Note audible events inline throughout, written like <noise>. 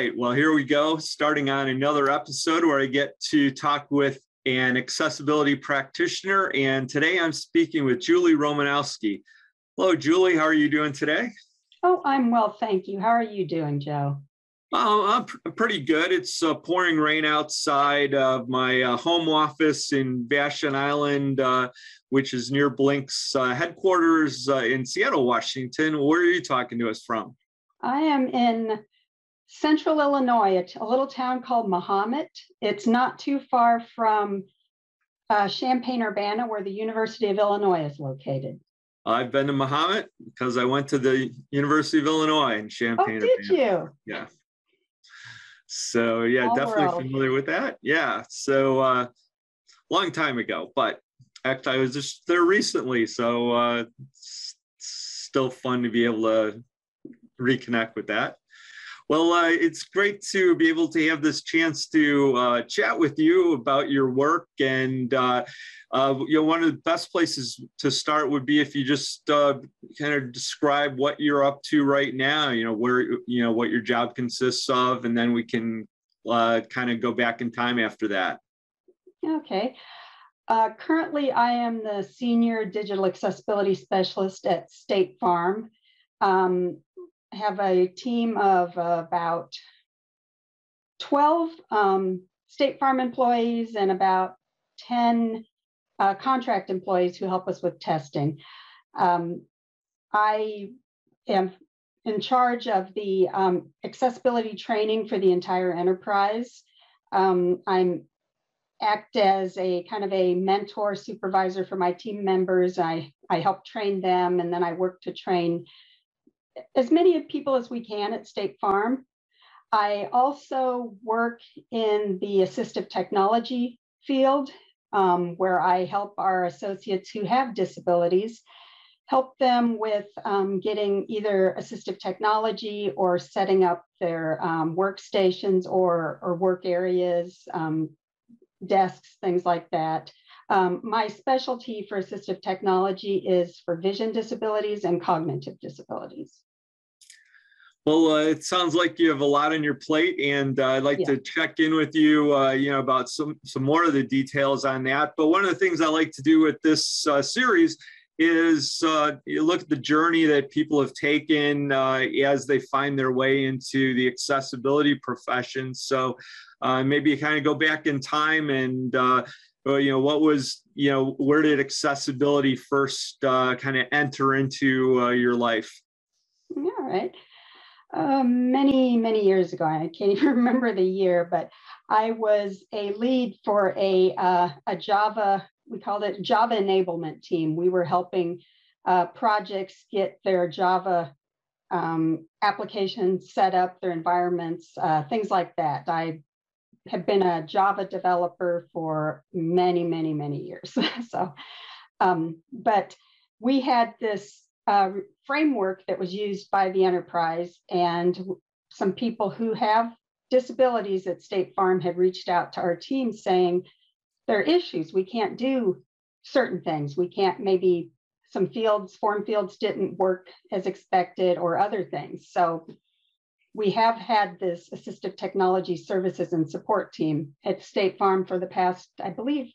Right. Well, here we go, starting on another episode where I get to talk with an accessibility practitioner. And today I'm speaking with Julie Romanowski. Hello, Julie. How are you doing today? Oh, I'm well, thank you. How are you doing, Joe? Oh, I'm pr- pretty good. It's uh, pouring rain outside of my uh, home office in Vashon Island, uh, which is near Blink's uh, headquarters uh, in Seattle, Washington. Where are you talking to us from? I am in central Illinois, a little town called Mahomet. It's not too far from uh, Champaign Urbana, where the University of Illinois is located. I've been to Mahomet because I went to the University of Illinois in Champaign. Oh, did you? Yeah. So yeah, All definitely world. familiar with that. Yeah. So uh long time ago, but actually I was just there recently. So uh still fun to be able to reconnect with that. Well, uh, it's great to be able to have this chance to uh, chat with you about your work. And, uh, uh, you know, one of the best places to start would be if you just uh, kind of describe what you're up to right now, you know, where, you know, what your job consists of, and then we can uh, kind of go back in time after that. Okay. Currently, I am the senior digital accessibility specialist at State Farm. Um, have a team of about 12 um, State Farm employees and about 10 uh, contract employees who help us with testing. Um, I am in charge of the um, accessibility training for the entire enterprise. Um, I'm act as a kind of a mentor supervisor for my team members. I, I help train them and then I work to train as many people as we can at State Farm. I also work in the assistive technology field um, where I help our associates who have disabilities, help them with um, getting either assistive technology or setting up their um, workstations or, or work areas, um, desks, things like that. Um, my specialty for assistive technology is for vision disabilities and cognitive disabilities. Well, uh, it sounds like you have a lot on your plate, and uh, I'd like Yeah. to check in with you, uh, you know, about some some more of the details on that. But one of the things I like to do with this uh, series is uh, you look at the journey that people have taken uh, as they find their way into the accessibility profession. So uh, maybe kind of go back in time and. You know what was you know where did accessibility first uh, kind of enter into uh, your life All right. Um, many, many years ago, I can't <laughs> even remember the year, but I was a lead for a, uh, a Java, we called it Java enablement team. We were helping uh, projects get their Java um, applications set up, their environments, uh, things like that. I have been a Java developer for many, many, many years. <laughs> so, um, but we had this uh, framework that was used by the enterprise, and some people who have disabilities at State Farm had reached out to our team saying there are issues. We can't do certain things. We can't maybe some fields, form fields didn't work as expected, or other things. So we have had this assistive technology services and support team at State Farm for the past, I believe,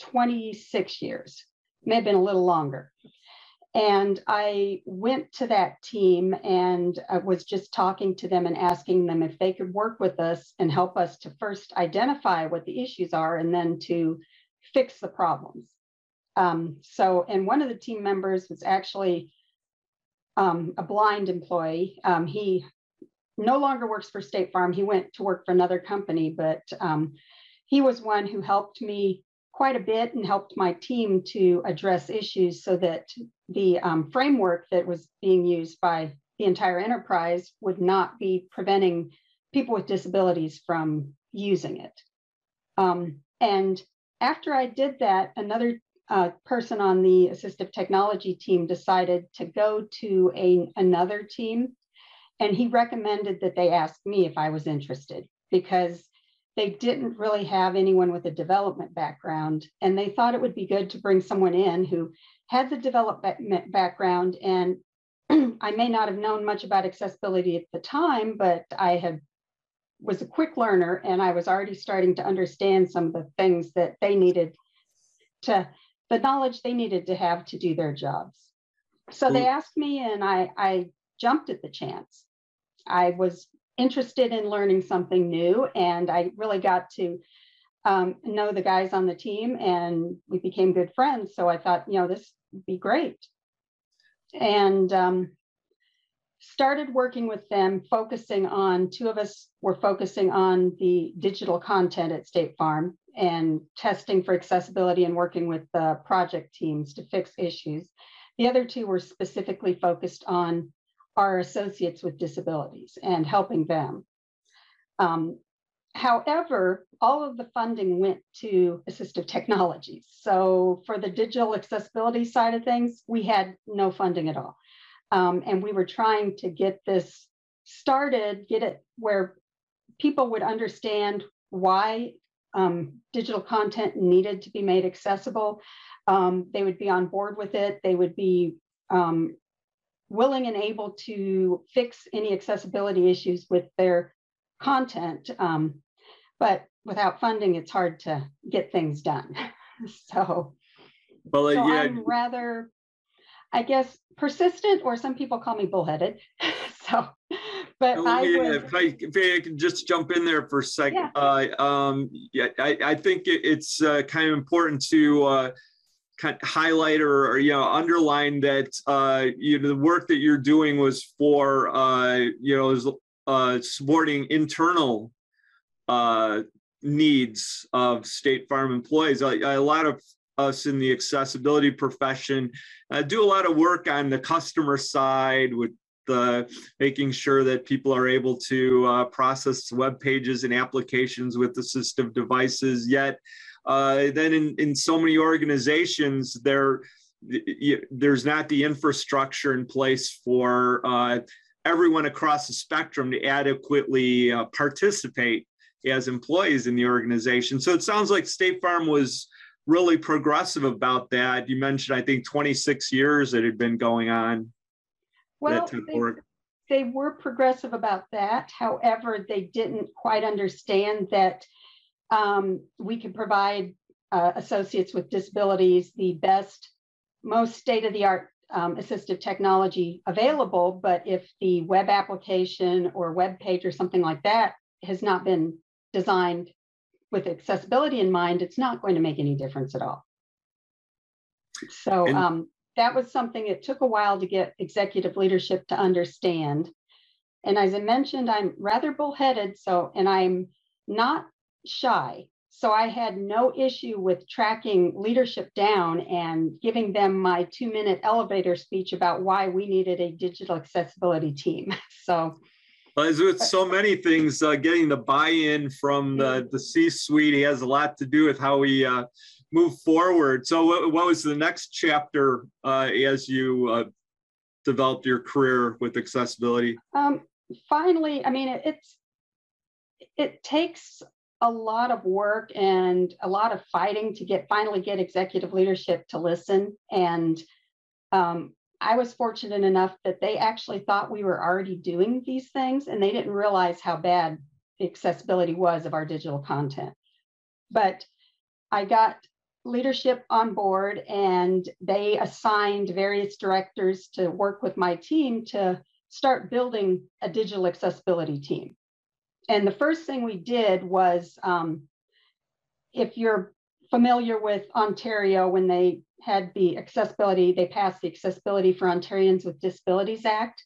26 years, may have been a little longer. And I went to that team and I was just talking to them and asking them if they could work with us and help us to first identify what the issues are and then to fix the problems. Um, so, and one of the team members was actually um, a blind employee. Um, he no longer works for State Farm. He went to work for another company, but um, he was one who helped me quite a bit and helped my team to address issues so that the um, framework that was being used by the entire enterprise would not be preventing people with disabilities from using it. Um, and after I did that, another uh, person on the assistive technology team decided to go to a, another team. And he recommended that they ask me if I was interested because they didn't really have anyone with a development background. And they thought it would be good to bring someone in who had the development background. And <clears throat> I may not have known much about accessibility at the time, but I had was a quick learner and I was already starting to understand some of the things that they needed to, the knowledge they needed to have to do their jobs. So they mm. asked me and I, I jumped at the chance. I was interested in learning something new and I really got to um, know the guys on the team and we became good friends. So I thought, you know, this would be great. And um, started working with them, focusing on two of us were focusing on the digital content at State Farm and testing for accessibility and working with the project teams to fix issues. The other two were specifically focused on our associates with disabilities and helping them. Um, however, all of the funding went to assistive technologies. So for the digital accessibility side of things, we had no funding at all. Um, and we were trying to get this started, get it where people would understand why um, digital content needed to be made accessible. Um, they would be on board with it. They would be um, willing and able to fix any accessibility issues with their content. Um, but without funding, it's hard to get things done. <laughs> so, well, uh, so yeah. I'm rather I guess, persistent, or some people call me bullheaded. <laughs> so, but I, yeah, if, I, if I can just jump in there for a second, yeah, uh, um, yeah I, I think it, it's uh, kind of important to uh, highlight or, or, you know underline that uh, you know the work that you're doing was for uh, you know uh, supporting internal uh, needs of State Farm employees. A, a lot of us in the accessibility profession uh, do a lot of work on the customer side with the making sure that people are able to uh, process web pages and applications with assistive devices. Yet, uh, then in, in so many organizations, there there's not the infrastructure in place for uh, everyone across the spectrum to adequately uh, participate as employees in the organization. So it sounds like State Farm was really progressive about that. You mentioned, I think, 26 years that had been going on. Well, they, they were progressive about that. However, they didn't quite understand that um, we can provide uh, associates with disabilities the best, most state of the art um, assistive technology available. But if the web application or web page or something like that has not been designed with accessibility in mind, it's not going to make any difference at all. So and, um, that was something it took a while to get executive leadership to understand. And as I mentioned, I'm rather bullheaded, so and I'm not shy. So I had no issue with tracking leadership down and giving them my two minute elevator speech about why we needed a digital accessibility team. <laughs> So as with so many things, uh, getting the buy-in from the, the C-suite has a lot to do with how we uh, move forward. So what, what, was the next chapter uh, as you uh, developed your career with accessibility? Um, finally, I mean, it, it's it takes a lot of work and a lot of fighting to get finally get executive leadership to listen and um, I was fortunate enough that they actually thought we were already doing these things and they didn't realize how bad the accessibility was of our digital content. But I got leadership on board and they assigned various directors to work with my team to start building a digital accessibility team. And the first thing we did was um, if you're familiar with Ontario, when they had the accessibility, they passed the Accessibility for Ontarians with Disabilities Act.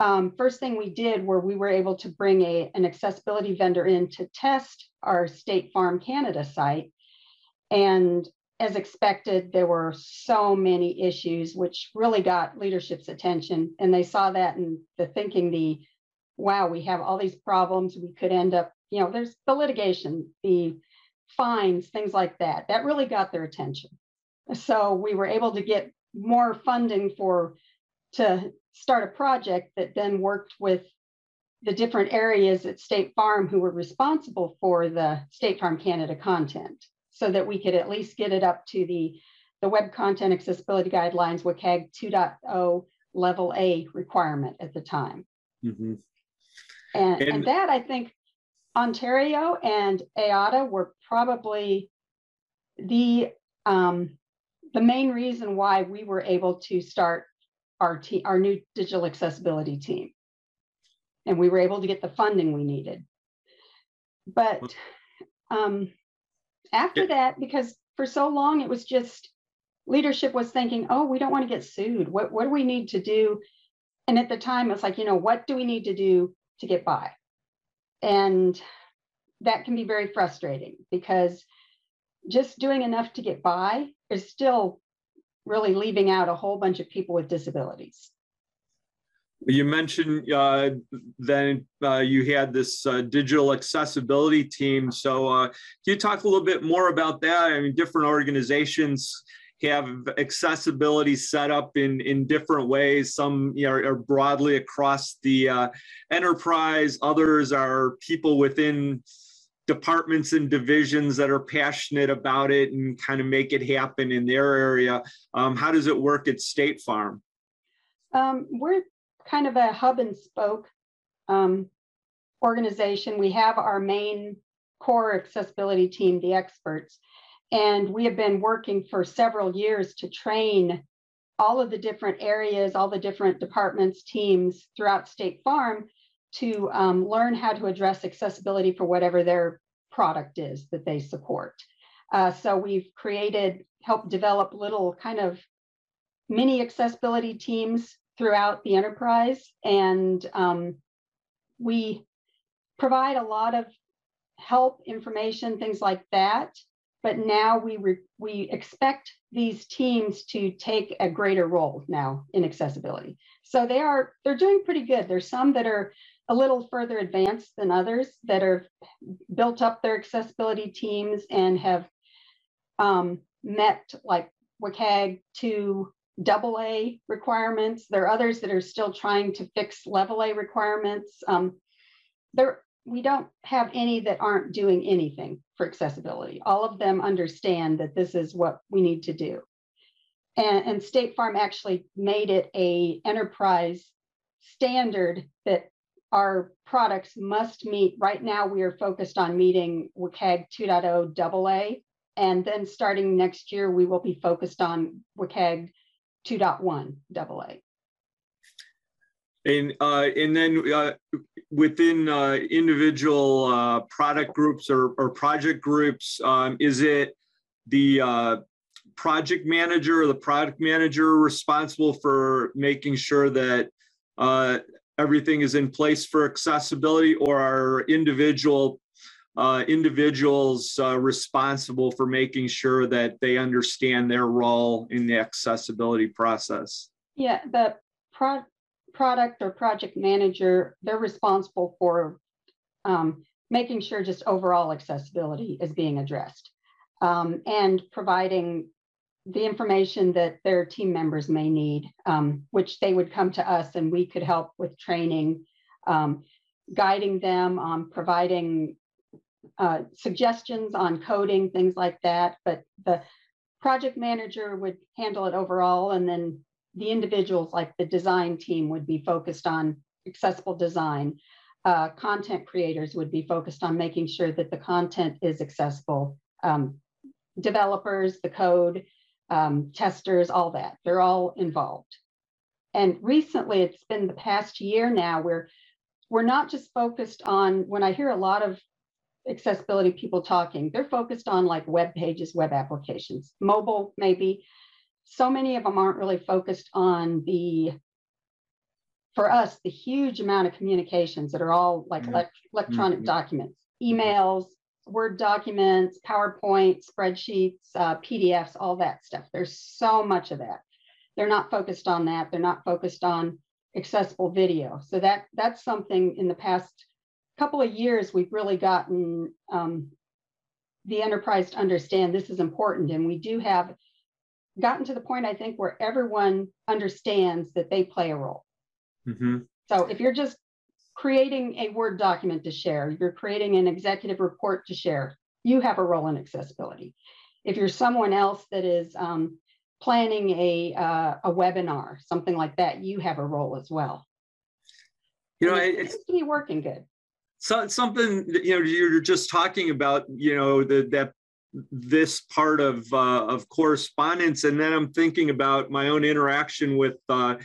Um, first thing we did were we were able to bring a, an accessibility vendor in to test our State Farm Canada site. And as expected, there were so many issues, which really got leadership's attention. And they saw that in the thinking the wow, we have all these problems. We could end up, you know, there's the litigation, the fines, things like that. That really got their attention. So we were able to get more funding for to start a project that then worked with the different areas at State Farm who were responsible for the State Farm Canada content so that we could at least get it up to the, the Web Content Accessibility Guidelines, WCAG 2.0 level A requirement at the time. Mm-hmm. And, and, and that I think Ontario and AODA were probably the um, the main reason why we were able to start our team, our new digital accessibility team, and we were able to get the funding we needed. But um, after that, because for so long it was just leadership was thinking, oh, we don't want to get sued. What what do we need to do? And at the time, it's like, you know, what do we need to do to get by? And that can be very frustrating because just doing enough to get by is still really leaving out a whole bunch of people with disabilities. You mentioned uh, then uh, you had this uh, digital accessibility team. So, uh, can you talk a little bit more about that? I mean, different organizations have accessibility set up in, in different ways. Some you know, are broadly across the uh, enterprise, others are people within departments and divisions that are passionate about it and kind of make it happen in their area. Um, how does it work at State Farm? Um, we're kind of a hub and spoke um, organization. We have our main core accessibility team, the experts, and we have been working for several years to train all of the different areas, all the different departments, teams throughout State Farm to um, learn how to address accessibility for whatever their product is that they support. Uh, so we've created, helped develop little kind of mini accessibility teams throughout the enterprise. And um, we provide a lot of help, information, things like that. But now we re- we expect these teams to take a greater role now in accessibility. So they are they're doing pretty good. There's some that are a little further advanced than others that are built up their accessibility teams and have um, met like WCAG 2 double A requirements. There are others that are still trying to fix level A requirements. Um, there, we don't have any that aren't doing anything for accessibility. All of them understand that this is what we need to do. And, and State Farm actually made it a enterprise standard that our products must meet. Right now, we are focused on meeting WCAG 2.0 AA, and then starting next year, we will be focused on WCAG 2.1 AA. And uh, and then uh, within uh, individual uh, product groups or, or project groups, um, is it the uh, project manager or the product manager responsible for making sure that uh, everything is in place for accessibility, or are individual individuals responsible for making sure that they understand their role in the accessibility process? Yeah, the pro- product or project manager, they're responsible for um, making sure just overall accessibility is being addressed um, and providing the information that their team members may need, um, which they would come to us and we could help with training, um, guiding them on providing uh, suggestions on coding, things like that. But the project manager would handle it overall, and then the individuals, like the design team, would be focused on accessible design. Uh, content creators would be focused on making sure that the content is accessible. Um, developers, the code, um, testers, all that. They're all involved. And recently, it's been the past year now where we're not just focused on, when I hear a lot of accessibility people talking, they're focused on like web pages, web applications, mobile, maybe. So many of them aren't really focused on the, for us, the huge amount of communications that are all like mm-hmm. electronic mm-hmm. documents, emails, Word documents, PowerPoint, spreadsheets, uh, PDFs, all that stuff. There's so much of that. They're not focused on that. They're not focused on accessible video. So that that's something in the past couple of years we've really gotten um, the enterprise to understand this is important, and we do have gotten to the point I think where everyone understands that they play a role. Mm-hmm. So if you're just creating a Word document to share, you're creating an executive report to share, you have a role in accessibility. If you're someone else that is um, planning a, uh, a webinar, something like that, you have a role as well. You know, it, seems to be working good. So something you know you're just talking about, you know, the, that this part of uh, of correspondence, and then I'm thinking about my own interaction with uh,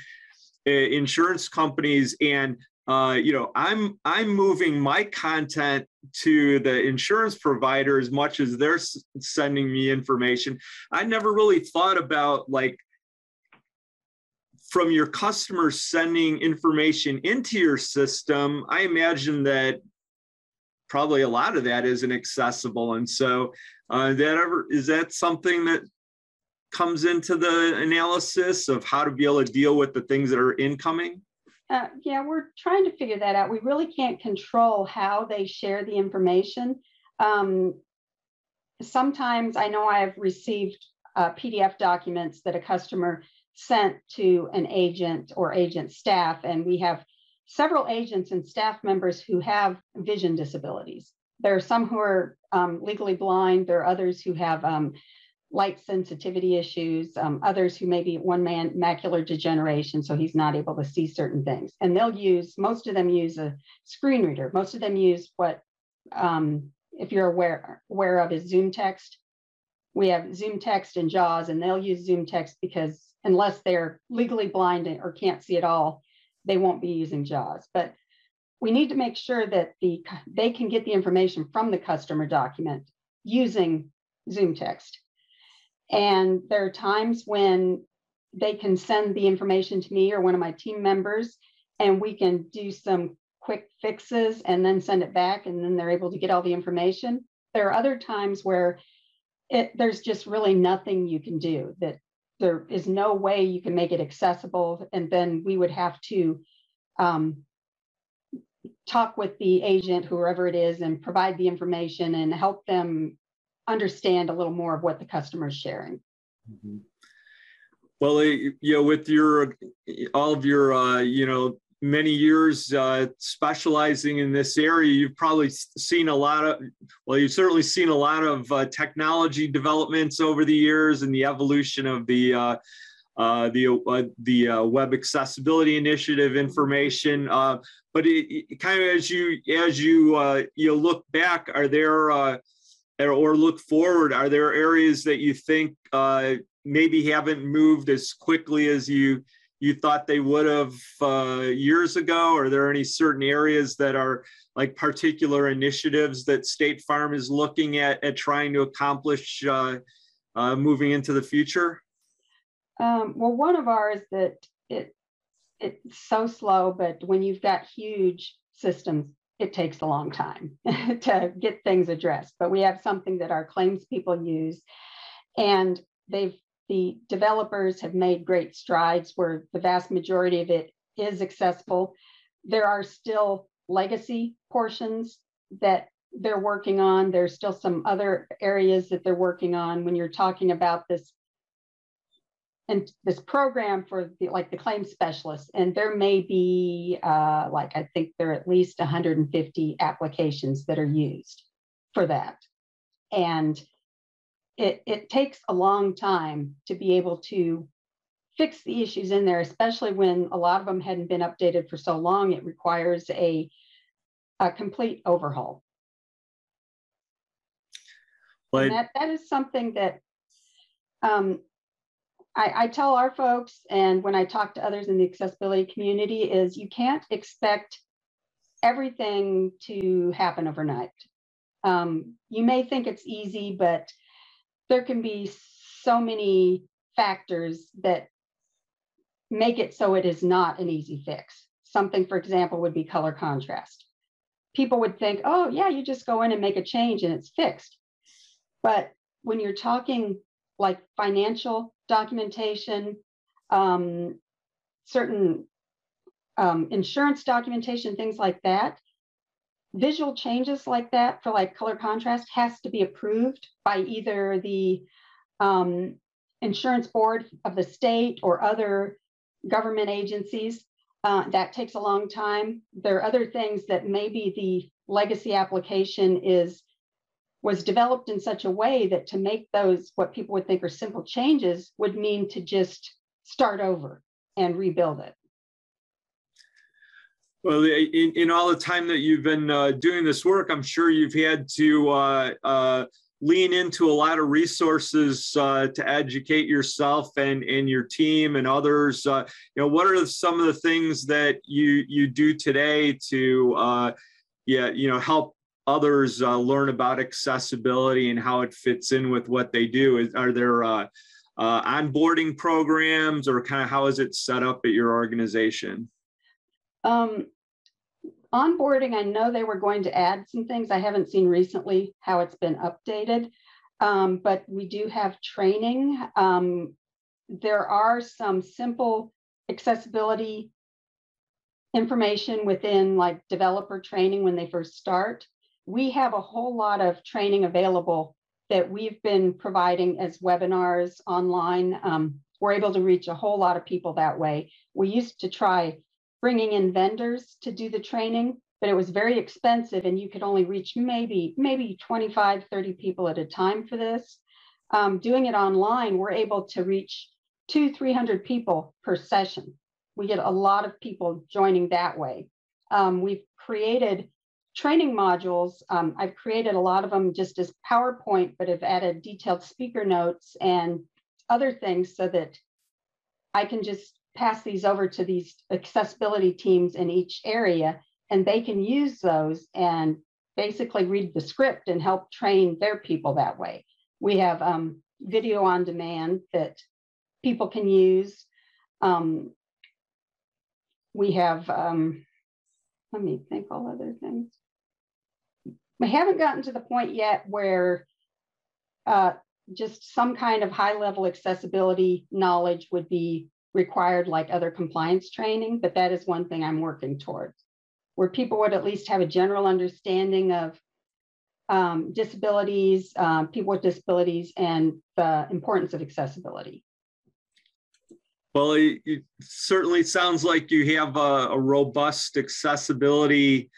insurance companies and uh, you know i'm i'm moving my content to the insurance provider as much as they're s- sending me information. I never really thought about like from your customers sending information into your system i imagine that probably a lot of that isn't accessible. And so uh, that ever is that something that comes into the analysis of how to be able to deal with the things that are incoming uh, yeah, we're trying to figure that out. We really can't control how they share the information. Um, sometimes I know I've received uh, PDF documents that a customer sent to an agent or agent staff, and we have several agents and staff members who have vision disabilities. There are some who are um, legally blind. There are others who have um, light sensitivity issues, um, others who maybe one man macular degeneration, so he's not able to see certain things. And they'll use, most of them use a screen reader. Most of them use what, um, if you're aware, aware of, is ZoomText. We have ZoomText and JAWS, and they'll use ZoomText because unless they're legally blind or can't see at all, they won't be using JAWS. But we need to make sure that the they can get the information from the customer document using ZoomText. And there are times when they can send the information to me or one of my team members, and we can do some quick fixes and then send it back, and then they're able to get all the information. There are other times where it, there's just really nothing you can do, that there is no way you can make it accessible. And then we would have to um, talk with the agent, whoever it is, and provide the information and help them understand a little more of what the customer is sharing. Mm-hmm. Well, you know, with your all of your uh, you know many years uh, specializing in this area, you've probably seen a lot of well, you've certainly seen a lot of uh, technology developments over the years and the evolution of the uh, the uh, the uh, web accessibility initiative information. Uh, but it, it kind of as you as you uh, you look back, are there or look forward, are there areas that you think maybe haven't moved as quickly as you you thought they would have years ago? Are there any certain areas that are like particular initiatives that State Farm is looking at at trying to accomplish moving into the future? Um, well, one of ours that it it's so slow, but when you've got huge systems it takes a long time <laughs> to get things addressed. But we have something that our claims people use, and they've the developers have made great strides where the vast majority of it is accessible. There are still legacy portions that they're working on. There's still some other areas that they're working on when you're talking about this and this program for the, like the claim specialists and there may be uh, like i think there are at least 150 applications that are used for that. And it, it takes a long time to be able to fix the issues in there especially when a lot of them hadn't been updated for so long it requires a, a complete overhaul. And that, that is something that um, I, I tell our folks, and when I talk to others in the accessibility community, is you can't expect everything to happen overnight. Um, you may think it's easy, but there can be so many factors that make it so it is not an easy fix. Something, for example, would be color contrast. People would think, oh, yeah, you just go in and make a change and it's fixed. But when you're talking like financial documentation, um, certain um, insurance documentation, things like that, visual changes like that for like color contrast has to be approved by either the um, insurance board of the state or other government agencies. Uh, that takes a long time. There are other things that maybe the legacy application is was developed in such a way that to make those what people would think are simple changes would mean to just start over and rebuild it. Well, in, in all the time that you've been uh, doing this work, I'm sure you've had to uh, uh, lean into a lot of resources uh, to educate yourself and, and your team and others. Uh, you know, what are some of the things that you you do today to uh, yeah, you know, help others learn about accessibility and how it fits in with what they do? Is, Are there onboarding programs or kind of how is it set up at your organization? Um, onboarding, I know they were going to add some things. I haven't seen recently how it's been updated, um, but we do have training. Um, there are some simple accessibility information within like developer training when they first start. We have a whole lot of training available that we've been providing as webinars online. Um, we're able to reach a whole lot of people that way. We used to try bringing in vendors to do the training, but it was very expensive and you could only reach maybe, maybe 25, 30 people at a time for this. Um, doing it online, we're able to reach two, 300 people per session. We get a lot of people joining that way. Um, we've created training modules. Um, I've created a lot of them just as PowerPoint, but have added detailed speaker notes and other things so that I can just pass these over to these accessibility teams in each area, and they can use those and basically read the script and help train their people that way. We have um, video on demand that people can use. Um, we have, um, let me think all other things. We haven't gotten to the point yet where uh, just some kind of high level accessibility knowledge would be required like other compliance training, but that is one thing I'm working towards, where people would at least have a general understanding of um, disabilities, um, people with disabilities, and the importance of accessibility. Well, it, it certainly sounds like you have a, a robust accessibility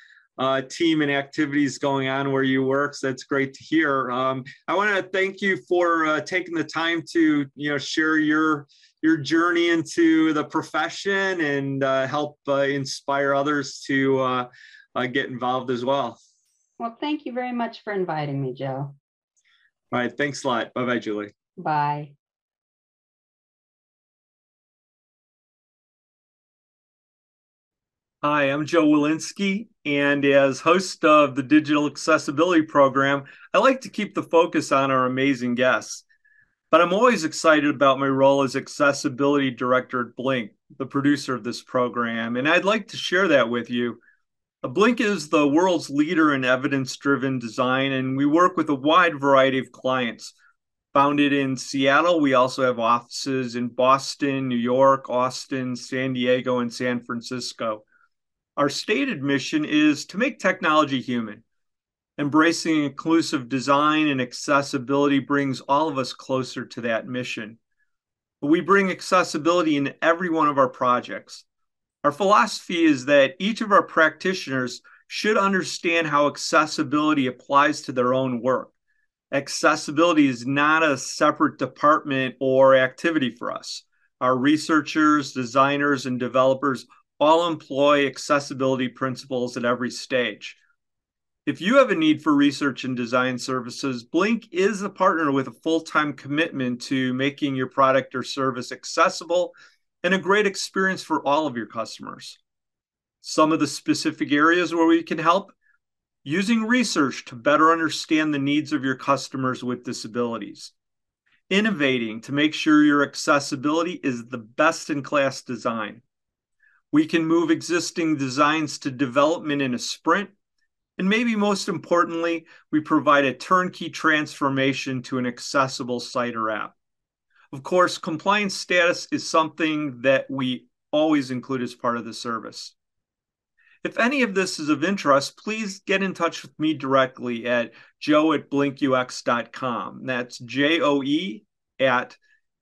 uh, team and activities going on where you work. So that's great to hear. Um, I want to thank you for uh, taking the time to you know share your your journey into the profession and uh, help uh, inspire others to uh, uh, get involved as well. Well, thank you very much for inviting me, Joe. All right. Thanks a lot. Bye bye, Julie. Bye. Hi, I'm Joe Welinske, and as host of the Digital Accessibility Program, I like to keep the focus on our amazing guests. But I'm always excited about my role as accessibility director at Blink, the producer of this program, and I'd like to share that with you. Uh, Blink is the world's leader in evidence driven design, and we work with a wide variety of clients. Founded in Seattle, we also have offices in Boston, New York, Austin, San Diego, and San Francisco. Our stated mission is to make technology human Embracing inclusive design and accessibility brings all of us closer to that mission. We bring accessibility in every one of our projects. Our philosophy is that each of our practitioners should understand how accessibility applies to their own work. Accessibility is not a separate department or activity for us. Our researchers, designers, and developers all employ accessibility principles at every stage. If you have a need for research and design services, Blink is a partner with a full time commitment to making your product or service accessible and a great experience for all of your customers. Some of the specific areas where we can help using research to better understand the needs of your customers with disabilities, innovating to make sure your accessibility is the best in class design. We can move existing designs to development in a sprint and maybe most importantly, we provide a turnkey transformation to an accessible site or app. Of course, compliance status is something that we always include as part of the service. If any of this is of interest, please get in touch with me directly at joe at blinkux.com. That's J O E at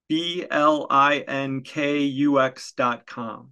B L I N K U X.com.